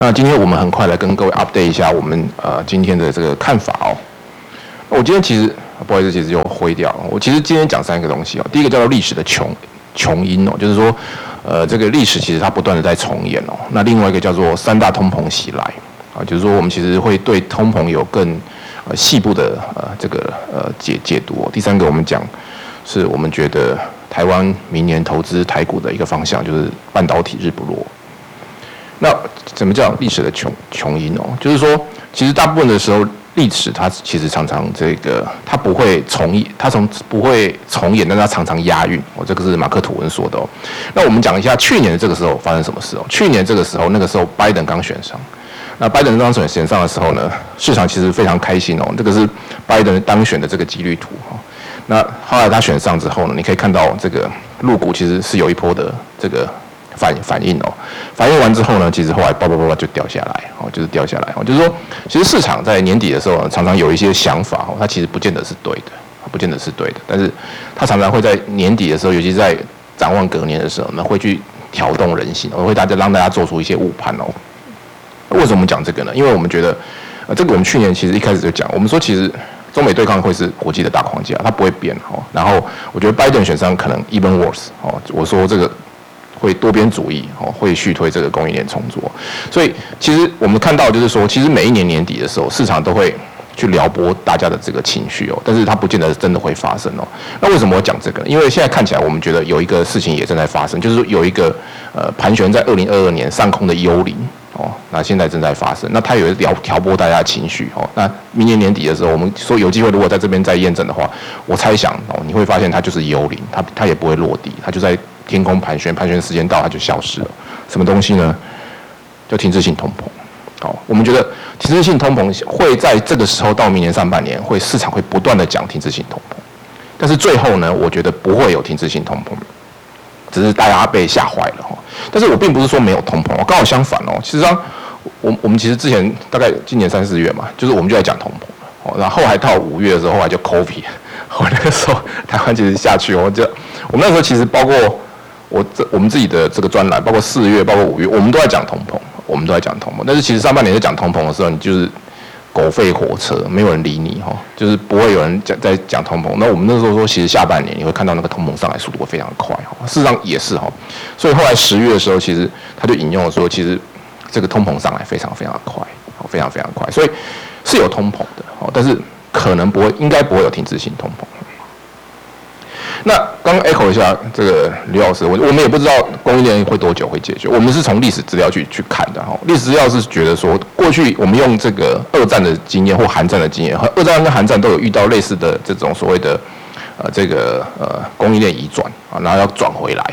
那今天我们很快来跟各位 update 一下我们呃今天的这个看法哦。我今天其实不好意思，其实就灰掉了。我其实今天讲三个东西哦。第一个叫做历史的穷穷因哦，就是说呃这个历史其实它不断的在重演哦。那另外一个叫做三大通膨袭来啊，就是说我们其实会对通膨有更呃细部的呃这个呃解解读。第三个我们讲是我们觉得台湾明年投资台股的一个方向就是半导体日不落。那怎么叫历史的穷穷因哦？就是说，其实大部分的时候，历史它其实常常这个它不会重演，它从不会重演，但它常常押韵。哦，这个是马克吐温说的哦。那我们讲一下去年的这个时候发生什么事哦？去年这个时候，那个时候拜登刚选上，那拜登刚选选上的时候呢，市场其实非常开心哦。这个是拜登当选的这个几率图哈。那后来他选上之后呢，你可以看到这个入股其实是有一波的这个。反反应哦，反应完之后呢，其实后来叭叭叭叭就掉下来哦，就是掉下来哦，就是说，其实市场在年底的时候常常有一些想法哦，它其实不见得是对的，不见得是对的，但是它常常会在年底的时候，尤其在展望隔年的时候呢，会去挑动人心，会大家让大家做出一些误判哦。为什么讲这个呢？因为我们觉得，呃，这个我们去年其实一开始就讲，我们说其实中美对抗会是国际的大框架，它不会变哦。然后我觉得拜登选上可能 even worse 哦，我说这个。会多边主义哦，会续推这个供应链重组，所以其实我们看到就是说，其实每一年年底的时候，市场都会去撩拨大家的这个情绪哦，但是它不见得真的会发生哦。那为什么我讲这个？因为现在看起来，我们觉得有一个事情也正在发生，就是说有一个呃盘旋在二零二二年上空的幽灵哦，那现在正在发生，那它有调调拨大家的情绪哦。那明年年底的时候，我们说有机会，如果在这边再验证的话，我猜想哦，你会发现它就是幽灵，它它也不会落地，它就在。天空盘旋，盘旋时间到，它就消失了。什么东西呢？就停滞性通膨。好，我们觉得停滞性通膨会在这个时候到明年上半年，会市场会不断的讲停滞性通膨。但是最后呢，我觉得不会有停滞性通膨，只是大家被吓坏了哈。但是我并不是说没有通膨，刚好相反哦。其实上，我我们其实之前大概今年三四月嘛，就是我们就在讲通膨哦，然后还到五月的时候，后来就 COVID，我那个时候台湾其实下去，我就我们那时候其实包括。我这我们自己的这个专栏，包括四月，包括五月，我们都在讲通膨，我们都在讲通膨。但是其实上半年在讲通膨的时候，你就是狗吠火车，没有人理你哈，就是不会有人讲在讲通膨。那我们那时候说，其实下半年你会看到那个通膨上来速度会非常快哈，事实上也是哈。所以后来十月的时候，其实他就引用了说，其实这个通膨上来非常非常的快，非常非常快，所以是有通膨的哦，但是可能不会，应该不会有停滞性通膨。那刚刚 echo 一下这个刘老师，我我们也不知道供应链会多久会解决。我们是从历史资料去去看的哈。历史资料是觉得说，过去我们用这个二战的经验或韩战的经验，和二战跟韩战都有遇到类似的这种所谓的呃这个呃供应链移转啊，然后要转回来。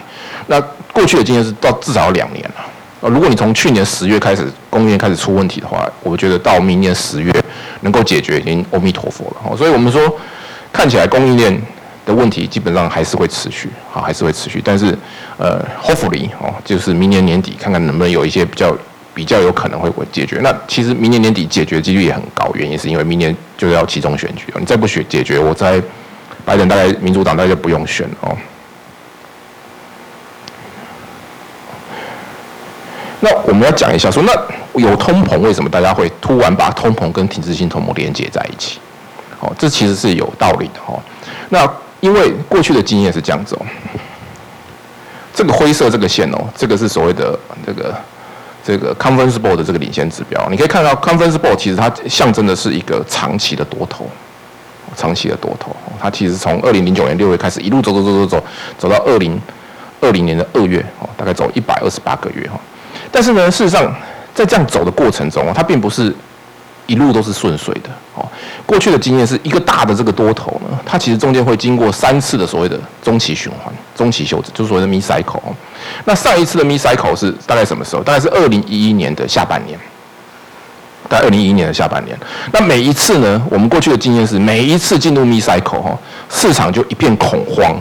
那过去的经验是到至少要两年了。呃，如果你从去年十月开始供应链开始出问题的话，我觉得到明年十月能够解决已经阿弥陀佛了。所以我们说看起来供应链。的问题基本上还是会持续，好，还是会持续。但是，呃，hopefully 哦，就是明年年底看看能不能有一些比较比较有可能会会解决。那其实明年年底解决几率也很高，原因是因为明年就要其中选举你再不选解决，我在拜登大概民主党大概就不用选哦。那我们要讲一下，说那有通膨，为什么大家会突然把通膨跟停滞性通膨连接在一起？哦，这其实是有道理的哦。那因为过去的经验是这样子哦，这个灰色这个线哦，这个是所谓的这个这个 conference board 的这个领先指标。你可以看到 conference board 其实它象征的是一个长期的多头，长期的多头。它其实从二零零九年六月开始一路走走走走走，走到二零二零年的二月哦，大概走一百二十八个月哈。但是呢，事实上在这样走的过程中哦它并不是。一路都是顺遂的哦。过去的经验是一个大的这个多头呢，它其实中间会经过三次的所谓的中期循环、中期休止，就是所谓的 mid cycle。那上一次的 mid cycle 是大概什么时候？大概是二零一一年的下半年，在二零一一年的下半年。那每一次呢，我们过去的经验是每一次进入 mid cycle 哈，市场就一片恐慌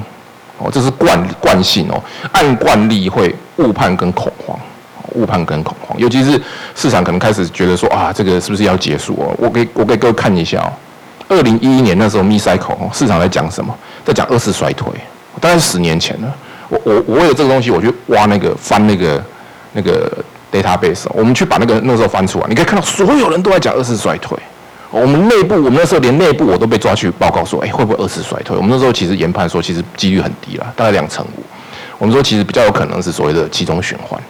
哦，这是惯惯性哦，按惯例会误判跟恐慌。误判跟恐慌，尤其是市场可能开始觉得说啊，这个是不是要结束哦？我给我给各位看一下哦，二零一一年那时候 m i cycle 市场在讲什么？在讲二次衰退，大概是十年前了。我我我为了这个东西，我去挖那个翻那个那个 database，我们去把那个那时候翻出来，你可以看到所有人都在讲二次衰退。我们内部，我们那时候连内部我都被抓去报告说，哎，会不会二次衰退？我们那时候其实研判说，其实几率很低了，大概两成五。我们说其实比较有可能是所谓的其中循环。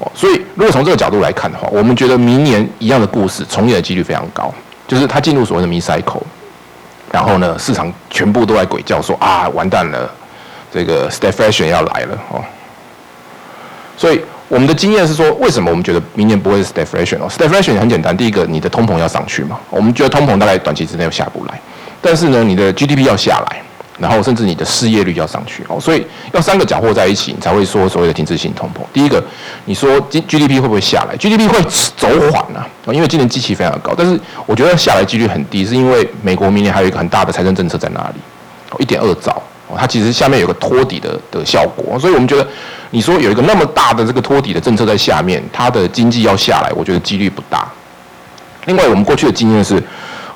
哦，所以如果从这个角度来看的话，我们觉得明年一样的故事重演的几率非常高，就是它进入所谓的 mid cycle，然后呢，市场全部都在鬼叫说啊，完蛋了，这个 stagflation 要来了哦。所以我们的经验是说，为什么我们觉得明年不会是 stagflation 哦？stagflation 很简单，第一个你的通膨要上去嘛，我们觉得通膨大概短期之内又下不来，但是呢，你的 GDP 要下来。然后甚至你的失业率要上去哦，所以要三个搅和在一起，你才会说所谓的停滞性通膨。第一个，你说 G G D P 会不会下来？G D P 会走缓啊，因为今年基期非常高，但是我觉得下来几率很低，是因为美国明年还有一个很大的财政政策在那里，一点二兆，它其实下面有个托底的的效果，所以我们觉得你说有一个那么大的这个托底的政策在下面，它的经济要下来，我觉得几率不大。另外，我们过去的经验是。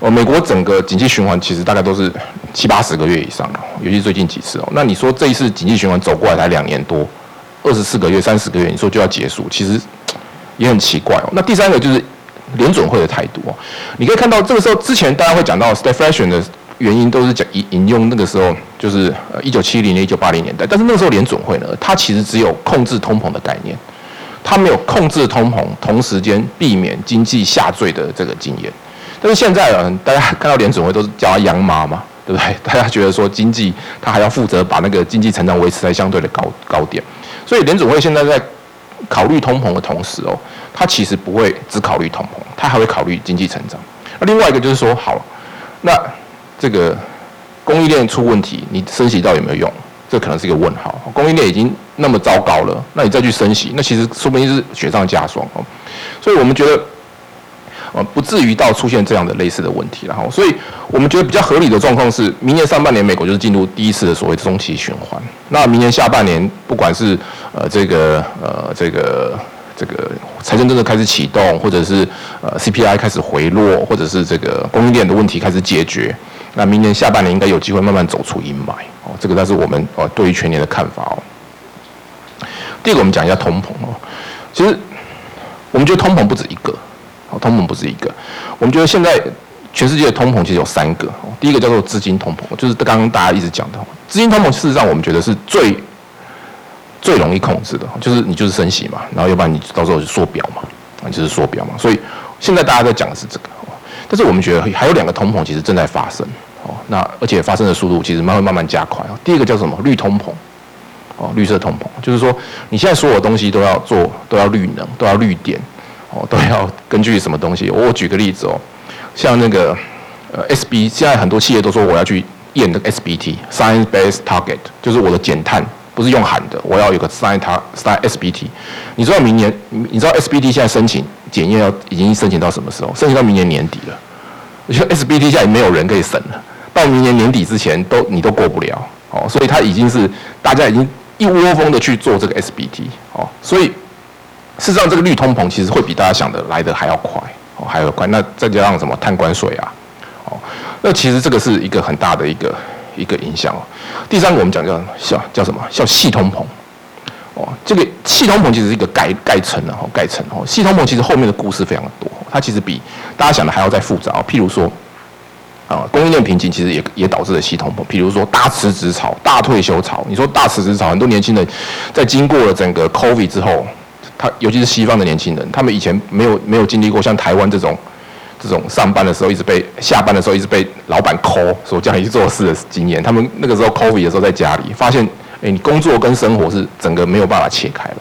哦，美国整个经济循环其实大概都是七八十个月以上的，尤其最近几次哦。那你说这一次经济循环走过来才两年多，二十四个月、三十个月，你说就要结束，其实也很奇怪哦。那第三个就是联准会的态度哦。你可以看到这个时候之前大家会讲到 stagflation 的原因，都是讲引引用那个时候就是呃一九七零年、一九八零年代，但是那个时候联准会呢，它其实只有控制通膨的概念，它没有控制通膨，同时间避免经济下坠的这个经验。但是现在啊，大家看到联准会都是叫他央妈嘛，对不对？大家觉得说经济他还要负责把那个经济成长维持在相对的高高点，所以联准会现在在考虑通膨的同时哦，它其实不会只考虑通膨，它还会考虑经济成长。那另外一个就是说，好，那这个供应链出问题，你升息到有没有用？这可能是一个问号。供应链已经那么糟糕了，那你再去升息，那其实说不定是雪上加霜哦。所以我们觉得。呃，不至于到出现这样的类似的问题了哈，所以我们觉得比较合理的状况是，明年上半年美国就是进入第一次的所谓中期循环，那明年下半年不管是呃这个呃这个这个财政政策开始启动，或者是呃 CPI 开始回落，或者是这个供应链的问题开始解决，那明年下半年应该有机会慢慢走出阴霾哦，这个那是我们呃对于全年的看法哦。第二个，我们讲一下通膨哦，其实我们觉得通膨不止一个。通膨不是一个，我们觉得现在全世界的通膨其实有三个。第一个叫做资金通膨，就是刚刚大家一直讲的，资金通膨事实上我们觉得是最最容易控制的，就是你就是升息嘛，然后要不然你到时候就缩表嘛，啊就是缩表嘛。所以现在大家在讲的是这个，但是我们觉得还有两个通膨其实正在发生哦，那而且发生的速度其实慢慢慢慢加快第一个叫什么绿通膨，哦绿色通膨，就是说你现在所有东西都要做都要绿能都要绿电。哦，都要根据什么东西？我举个例子哦，像那个呃，S B，现在很多企业都说我要去验那个 S B T，Science Based Target，就是我的减碳不是用喊的，我要有个 Science Science S B T。你知道明年，你知道 S B T 现在申请检验要已经申请到什么时候？申请到明年年底了。你说 S B T 现在没有人可以审了，到明年年底之前都你都过不了哦，所以它已经是大家已经一窝蜂的去做这个 S B T 哦，所以。事实上，这个绿通膨其实会比大家想的来的还要快，哦，还要快。那再加上什么碳关税啊，哦，那其实这个是一个很大的一个一个影响哦。第三个，我们讲叫叫叫什么？叫系通膨，哦，这个系通膨其实是一个盖盖层的哈，盖层哦。系通膨其实后面的故事非常的多，它其实比大家想的还要再复杂。譬如说，啊，供应链瓶颈其实也也导致了系通膨。譬如说，大辞职潮、大退休潮。你说大辞职潮，很多年轻人在经过了整个 COVID 之后。他尤其是西方的年轻人，他们以前没有没有经历过像台湾这种这种上班的时候一直被下班的时候一直被老板 call 说叫你去做事的经验。他们那个时候 COVID 的时候在家里发现，哎，你工作跟生活是整个没有办法切开来，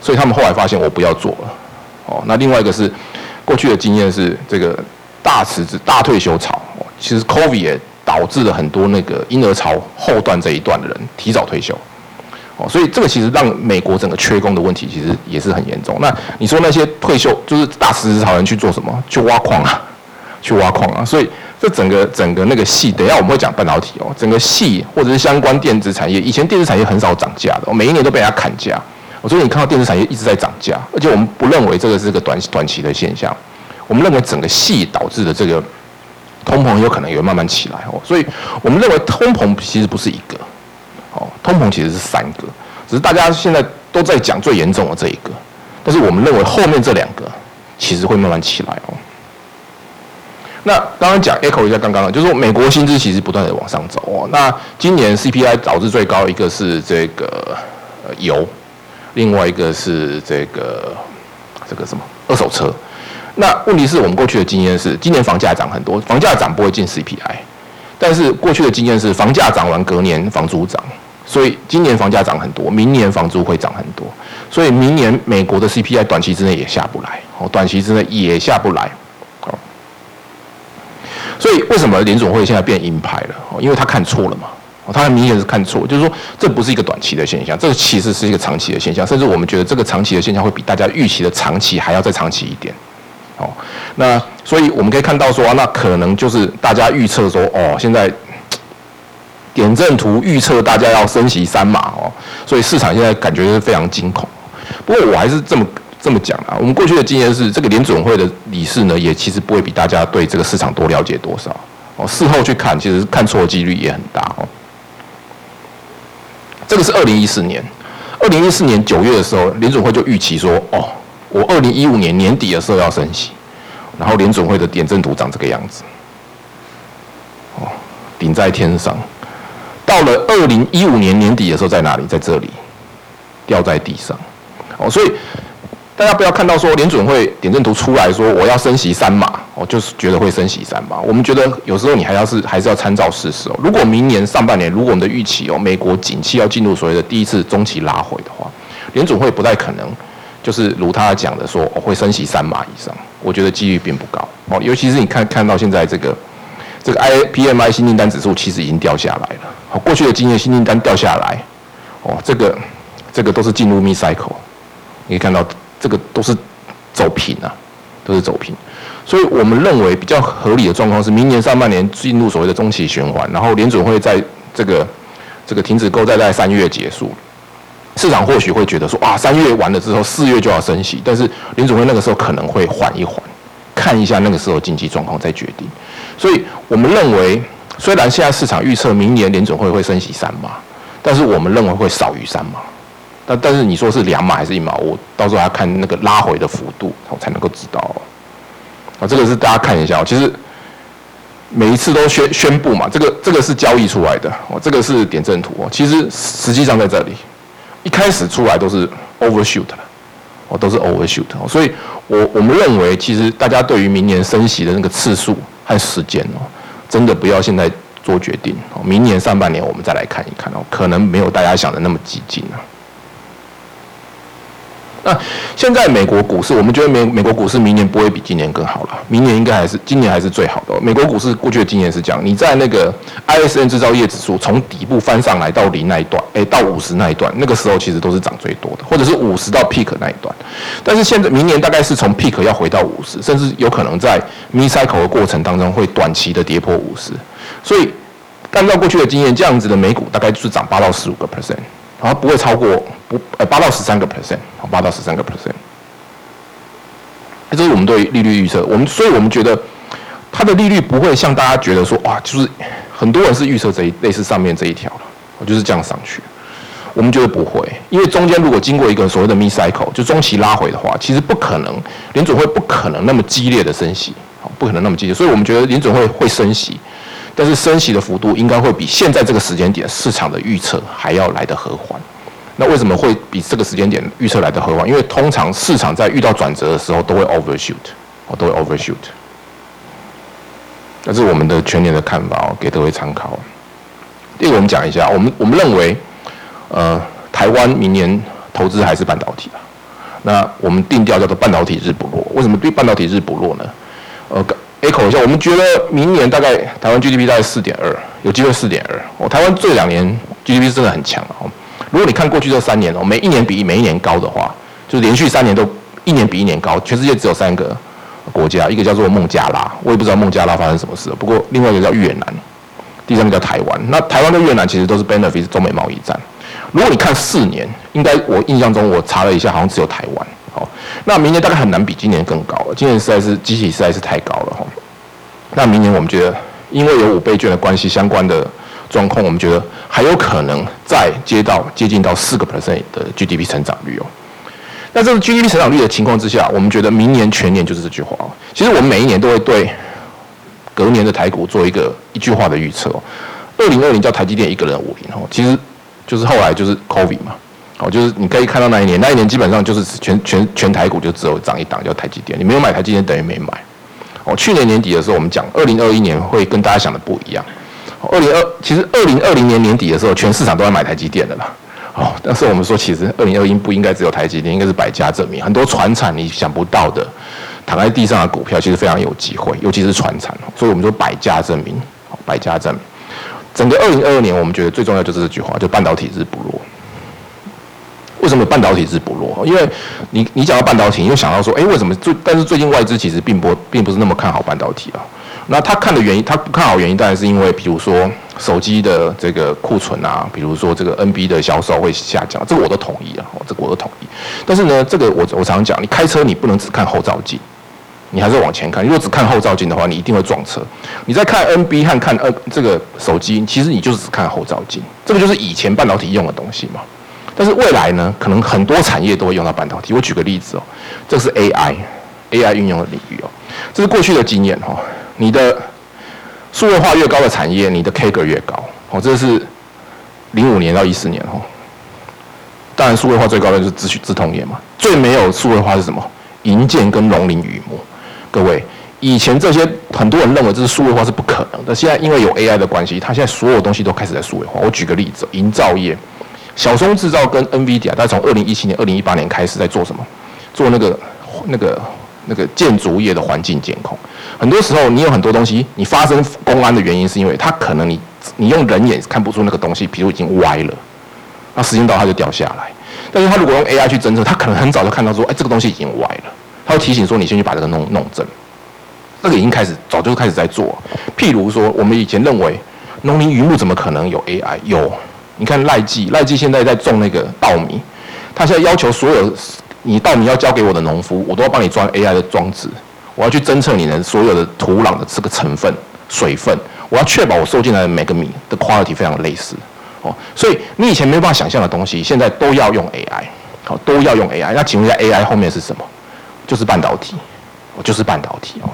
所以他们后来发现我不要做了。哦，那另外一个是过去的经验是这个大辞职、大退休潮。哦其实 COVID 也导致了很多那个婴儿潮后段这一段的人提早退休。哦，所以这个其实让美国整个缺工的问题其实也是很严重。那你说那些退休就是大辞职潮人去做什么？去挖矿啊，去挖矿啊。所以这整个整个那个系，等下我们会讲半导体哦，整个系或者是相关电子产业，以前电子产业很少涨价的，每一年都被人家砍价。我说你看到电子产业一直在涨价，而且我们不认为这个是个短短期的现象，我们认为整个系导致的这个通膨有可能也会慢慢起来哦。所以我们认为通膨其实不是一个。通膨其实是三个，只是大家现在都在讲最严重的这一个，但是我们认为后面这两个其实会慢慢起来哦。那刚刚讲 echo 一下刚刚的，就是说美国薪资其实不断的往上走哦。那今年 CPI 导致最高一个是这个油，另外一个是这个这个什么二手车。那问题是我们过去的经验是，今年房价涨很多，房价涨不会进 CPI，但是过去的经验是房价涨完隔年房租涨，所以今年房价涨很多，明年房租会涨很多，所以明年美国的 CPI 短期之内也下不来，哦，短期之内也下不来。哦所以为什么联总会现在变鹰派了？哦，因为他看错了嘛。他很明显是看错，就是说这不是一个短期的现象，这个其实是一个长期的现象，甚至我们觉得这个长期的现象会比大家预期的长期还要再长期一点。哦，那所以我们可以看到说，那可能就是大家预测说，哦，现在点阵图预测大家要升息三码哦，所以市场现在感觉是非常惊恐。不过我还是这么。这么讲啊，我们过去的经验是，这个联准会的理事呢，也其实不会比大家对这个市场多了解多少哦。事后去看，其实看错的几率也很大哦。这个是二零一四年，二零一四年九月的时候，联准会就预期说，哦，我二零一五年年底的时候要升息，然后联准会的点阵图长这个样子，哦，顶在天上。到了二零一五年年底的时候，在哪里？在这里，掉在地上，哦，所以。大家不要看到说联准会点阵图出来说我要升息三码，我就是觉得会升息三码。我们觉得有时候你还要是还是要参照事实哦。如果明年上半年，如果我们的预期哦，美国景气要进入所谓的第一次中期拉回的话，联准会不太可能就是如他讲的说我会升息三码以上。我觉得几率并不高哦。尤其是你看看到现在这个这个 I P M I 新订单指数其实已经掉下来了。好，过去的经验新订单掉下来哦，这个这个都是进入 m i cycle，你可以看到。这个都是走平啊，都是走平，所以我们认为比较合理的状况是，明年上半年进入所谓的中期循环，然后联准会在这个这个停止购债在三月结束，市场或许会觉得说，哇，三月完了之后四月就要升息，但是联准会那个时候可能会缓一缓，看一下那个时候经济状况再决定。所以我们认为，虽然现在市场预测明年联准会会升息三码，但是我们认为会少于三码。但但是你说是两码还是一码，我到时候要看那个拉回的幅度，我才能够知道。啊，这个是大家看一下，其实每一次都宣宣布嘛，这个这个是交易出来的，哦，这个是点阵图哦，其实实际上在这里一开始出来都是 overshoot 了，哦，都是 overshoot，所以我我们认为，其实大家对于明年升息的那个次数看时间哦，真的不要现在做决定，明年上半年我们再来看一看哦，可能没有大家想的那么激进啊。那现在美国股市，我们觉得美美国股市明年不会比今年更好了，明年应该还是今年还是最好的。美国股市过去的经验是这样，你在那个 ISM 制造业指数从底部翻上来到零那一段，哎，到五十那一段，那个时候其实都是涨最多的，或者是五十到 peak 那一段。但是现在明年大概是从 peak 要回到五十，甚至有可能在 mini cycle 的过程当中会短期的跌破五十。所以按照过去的经验，这样子的美股大概就是涨八到十五个 percent。然后不会超过不呃八到十三个 percent，八到十三个 percent，这是我们对利率预测。我们所以我们觉得它的利率不会像大家觉得说哇，就是很多人是预测这一类似上面这一条了，我就是这样上去。我们觉得不会，因为中间如果经过一个所谓的 mid cycle，就中期拉回的话，其实不可能联总会不可能那么激烈的升息，好不可能那么激烈。所以我们觉得联总会会升息。但是升息的幅度应该会比现在这个时间点市场的预测还要来得和缓。那为什么会比这个时间点预测来得和缓？因为通常市场在遇到转折的时候都会 overshoot，哦，都会 overshoot。这是我们的全年的看法哦，给各位参考。第二个，我们讲一下，我们我们认为，呃，台湾明年投资还是半导体吧。那我们定调叫做半导体日不落。为什么对半导体日不落呢？A 口一下，我们觉得明年大概台湾 GDP 大概四点二，有机会四点二。哦，台湾这两年 GDP 是真的很强哦。如果你看过去这三年哦，每一年比每一年高的话，就连续三年都一年比一年高。全世界只有三个国家，一个叫做孟加拉，我也不知道孟加拉发生什么事。不过另外一个叫越南，第三个叫台湾。那台湾跟越南其实都是 benefit 中美贸易战。如果你看四年，应该我印象中我查了一下，好像只有台湾。那明年大概很难比今年更高了。今年实在是机器实在是太高了哈。那明年我们觉得，因为有五倍券的关系，相关的状况，我们觉得还有可能再接到接近到四个 percent 的 GDP 成长率哦。那这个 GDP 成长率的情况之下，我们觉得明年全年就是这句话。其实我们每一年都会对隔年的台股做一个一句话的预测。二零二零叫台积电一个人五零哦，其实就是后来就是 COVID 嘛，哦，就是你可以看到那一年，那一年基本上就是全全全台股就只有涨一档叫台积电，你没有买台积电等于没买。哦，去年年底的时候我们讲，二零二一年会跟大家想的不一样。二零二其实二零二零年年底的时候，全市场都在买台积电的啦。哦，但是我们说，其实二零二一不应该只有台积电，应该是百家争鸣，很多船产你想不到的，躺在地上的股票其实非常有机会，尤其是船产。所以我们说百家争鸣，百家争鸣。整个二零二二年，我们觉得最重要就是这句话，就半导体日不落。为什么半导体是不落？因为你你讲到半导体，你又想到说，哎，为什么最？但是最近外资其实并不并不是那么看好半导体啊。那他看的原因，他不看好原因，当然是因为，比如说手机的这个库存啊，比如说这个 NB 的销售会下降，这个我都同意啊，这个我都同意。但是呢，这个我我常常讲，你开车你不能只看后照镜，你还是往前看。如果只看后照镜的话，你一定会撞车。你在看 NB 和看呃这个手机，其实你就是只看后照镜，这个就是以前半导体用的东西嘛。但是未来呢，可能很多产业都会用到半导体。我举个例子哦，这是 AI，AI 运用的领域哦，这是过去的经验哈。你的数位化越高的产业，你的 K 个越高。哦，这是零五年到一四年哦。当然，数位化最高的就是资讯、资通业嘛。最没有数位化是什么？银建跟农林渔牧。各位，以前这些很多人认为这是数位化是不可能的，现在因为有 AI 的关系，它现在所有东西都开始在数位化。我举个例子，营造业，小松制造跟 NVIDIA，大概从二零一七年、二零一八年开始在做什么？做那个那个。那个建筑业的环境监控，很多时候你有很多东西，你发生公安的原因是因为它可能你你用人眼看不出那个东西，比如已经歪了，那时间到它就掉下来。但是它如果用 AI 去侦测，它可能很早就看到说，哎，这个东西已经歪了，它会提醒说你先去把这个弄弄正。那个已经开始早就开始在做。譬如说，我们以前认为农林渔牧怎么可能有 AI？有，你看赖记，赖记现在在种那个稻米，他现在要求所有。你稻米要交给我的农夫，我都要帮你装 AI 的装置，我要去侦测你的所有的土壤的这个成分、水分，我要确保我收进来的每个米的 quality 非常类似，哦，所以你以前没办法想象的东西，现在都要用 AI，好，都要用 AI。那请问一下，AI 后面是什么？就是半导体，哦，就是半导体哦。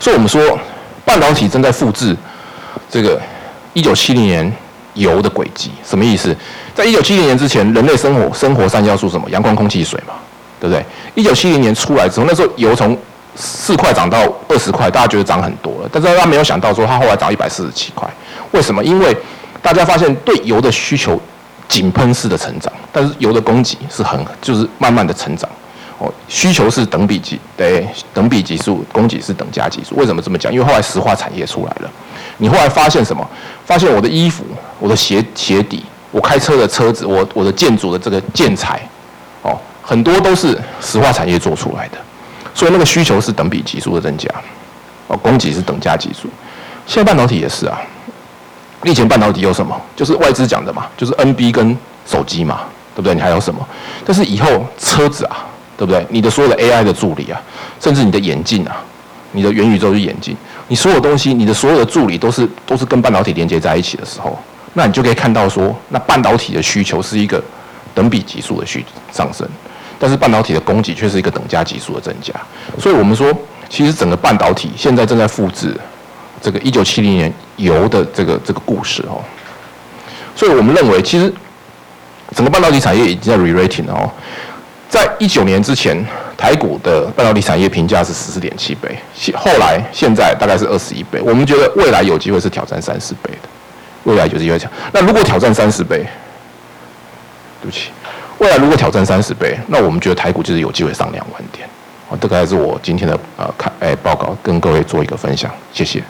所以我们说，半导体正在复制这个一九七零年。油的轨迹什么意思？在一九七零年之前，人类生活生活三要素什么？阳光、空气、水嘛，对不对？一九七零年出来之后，那时候油从四块涨到二十块，大家觉得涨很多了。但是他没有想到说，它后来涨一百四十七块。为什么？因为大家发现对油的需求井喷式的成长，但是油的供给是很就是慢慢的成长。需求是等比级，对，等比级数，供给是等价级数。为什么这么讲？因为后来石化产业出来了。你后来发现什么？发现我的衣服、我的鞋鞋底、我开车的车子、我我的建筑的这个建材，哦，很多都是石化产业做出来的，所以那个需求是等比级数的增加，哦，供给是等价级数。现在半导体也是啊，以前半导体有什么？就是外资讲的嘛，就是 NB 跟手机嘛，对不对？你还有什么？但是以后车子啊，对不对？你的所有的 AI 的助理啊，甚至你的眼镜啊。你的元宇宙的眼镜，你所有东西，你的所有的助理都是都是跟半导体连接在一起的时候，那你就可以看到说，那半导体的需求是一个等比级数的需上升，但是半导体的供给却是一个等价级数的增加。所以我们说，其实整个半导体现在正在复制这个一九七零年油的这个这个故事哦。所以我们认为，其实整个半导体产业已经在 re-rating 了哦。在一九年之前，台股的半导体产业评价是十四点七倍，现后来现在大概是二十一倍。我们觉得未来有机会是挑战三十倍的，未来有机会强。那如果挑战三十倍，对不起，未来如果挑战三十倍，那我们觉得台股就是有机会上两万点。好，这个还是我今天的呃看哎报告，跟各位做一个分享，谢谢。